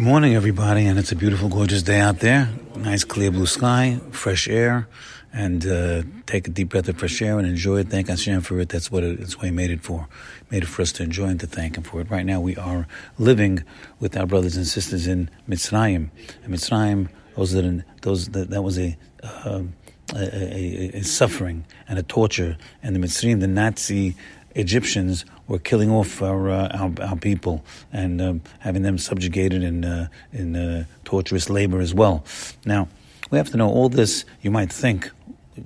Good morning, everybody, and it's a beautiful, gorgeous day out there. Nice, clear blue sky, fresh air, and uh, take a deep breath of fresh air and enjoy it. Thank Hashem for it. That's what it, that's what He made it for. Made it for us to enjoy and to thank Him for it. Right now, we are living with our brothers and sisters in Mitzrayim. And Mitzrayim, those that those that, that was a, uh, a, a, a suffering and a torture, and the Mitzrayim, the Nazi Egyptians were killing off our uh, our, our, people and um, having them subjugated in uh, in uh, torturous labor as well. Now we have to know all this. You might think.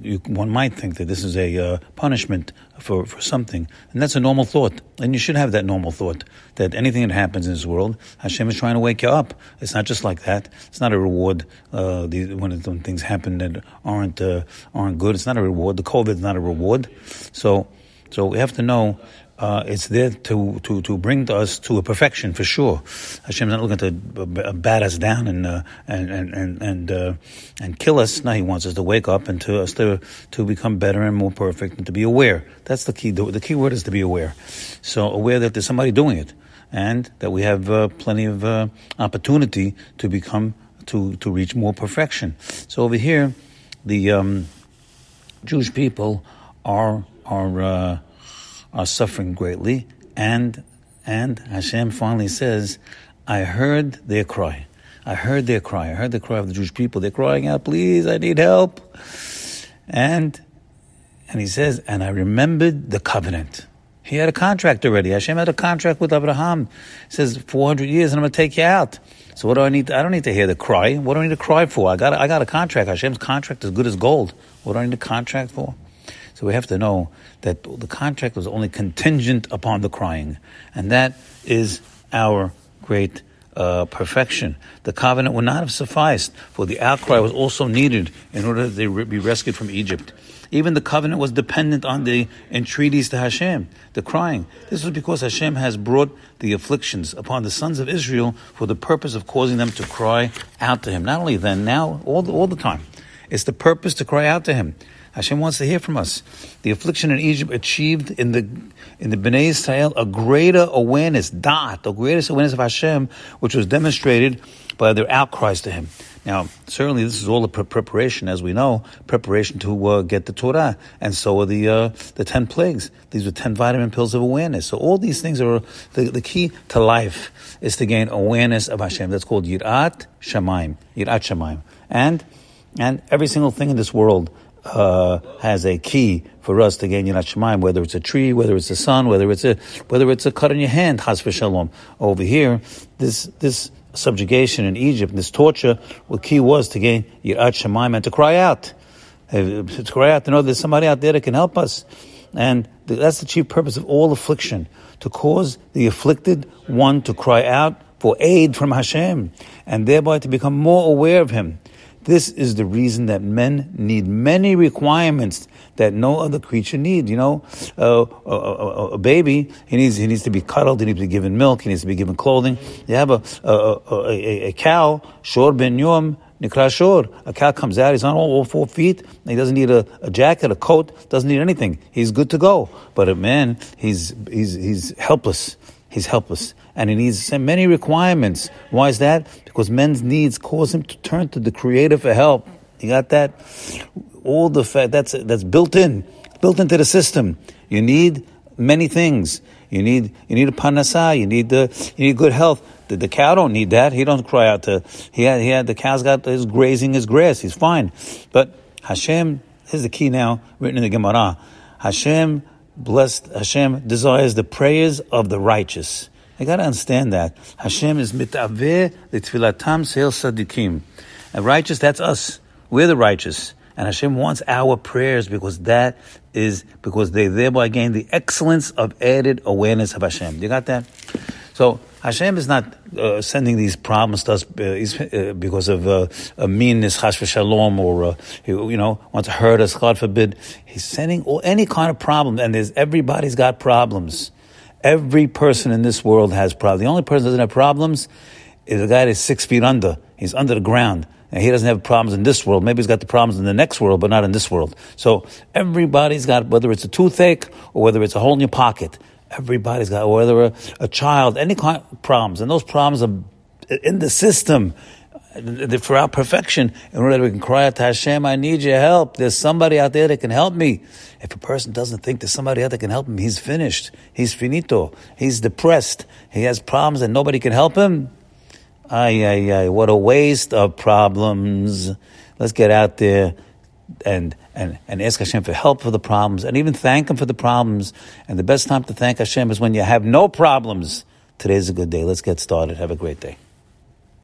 You, one might think that this is a uh, punishment for, for something, and that's a normal thought. And you should have that normal thought that anything that happens in this world, Hashem is trying to wake you up. It's not just like that. It's not a reward uh, when, when, things happen that aren't uh, aren't good. It's not a reward. The COVID is not a reward. So so we have to know uh, it's there to, to, to bring us to a perfection for sure. Hashem's not looking to bat us down and uh, and and and and, uh, and kill us. No, He wants us to wake up and to us to to become better and more perfect and to be aware. That's the key. The, the key word is to be aware. So aware that there's somebody doing it and that we have uh, plenty of uh, opportunity to become to to reach more perfection. So over here, the um, Jewish people are are uh, are suffering greatly, and and Hashem finally says, "I heard their cry. I heard their cry. I heard the cry of the Jewish people. They're crying out, please, I need help." And and he says, "And I remembered the covenant." He had a contract already. Hashem had a contract with Abraham. He says, 400 years and I'm going to take you out. So what do I need? To, I don't need to hear the cry. What do I need to cry for? I got, I got a contract. Hashem's contract is good as gold. What do I need a contract for? So we have to know that the contract was only contingent upon the crying, and that is our great uh, perfection. The covenant would not have sufficed, for the outcry was also needed in order that they be rescued from Egypt. Even the covenant was dependent on the entreaties to Hashem, the crying. This was because Hashem has brought the afflictions upon the sons of Israel for the purpose of causing them to cry out to Him. Not only then, now, all the, all the time. It's the purpose to cry out to Him. Hashem wants to hear from us. The affliction in Egypt achieved in the in the Bnei Israel a greater awareness, dot, the greatest awareness of Hashem, which was demonstrated by their outcries to Him. Now, certainly, this is all a pre- preparation, as we know, preparation to uh, get the Torah, and so are the uh, the ten plagues. These are ten vitamin pills of awareness. So all these things are the, the key to life is to gain awareness of Hashem. That's called Yirat Shemaim, Yirat Shemaim, and and every single thing in this world uh, has a key for us to gain Yirat Shemaim, whether it's a tree, whether it's the sun, whether it's a whether it's a cut in your hand, Chas v'Shalom. Over here, this this subjugation in Egypt, this torture, the key was to gain Yirat Shemaim and to cry out, to cry out to know there's somebody out there that can help us, and that's the chief purpose of all affliction, to cause the afflicted one to cry out for aid from Hashem, and thereby to become more aware of Him. This is the reason that men need many requirements that no other creature needs. You know, uh, a, a, a, baby he needs he needs to be cuddled, he needs to be given milk, he needs to be given clothing. You have a a, a cow, shor ben yom. Nikra shor. A cow comes out, he's on all, all four feet, he doesn't need a, a, jacket, a coat, doesn't need anything. He's good to go. But a man, he's, he's, he's helpless. He's helpless. And he needs many requirements. Why is that? Because men's needs cause him to turn to the creator for help. You got that? All the fact that's that's built in, built into the system. You need many things. You need you need a parnasa. You need the you need good health. The, the cow don't need that. He don't cry out to. He had he had the cow's got his grazing his grass. He's fine. But Hashem, here's the key now, written in the Gemara. Hashem blessed Hashem desires the prayers of the righteous. I gotta understand that. Hashem is mitaveh tfilatam shel tzadikim. And righteous, that's us. We're the righteous. And Hashem wants our prayers because that is, because they thereby gain the excellence of added awareness of Hashem. You got that? So, Hashem is not uh, sending these problems to us uh, uh, because of uh, a meanness, chas v'shalom, or uh, you know, want to hurt us. God forbid. He's sending all, any kind of problem, and there's everybody's got problems. Every person in this world has problems. The only person that doesn't have problems is a guy that's six feet under. He's under the ground. And he doesn't have problems in this world. Maybe he's got the problems in the next world, but not in this world. So everybody's got, whether it's a toothache or whether it's a hole in your pocket, Everybody's got, whether a, a child, any kind of problems, and those problems are in the system uh, for our perfection, in order that we can cry out to Hashem, I need your help. There's somebody out there that can help me. If a person doesn't think there's somebody out there that can help him, he's finished. He's finito. He's depressed. He has problems and nobody can help him. Ay, ay, ay, what a waste of problems. Let's get out there and, and, and ask Hashem for help for the problems and even thank Him for the problems. And the best time to thank Hashem is when you have no problems. Today's a good day. Let's get started. Have a great day.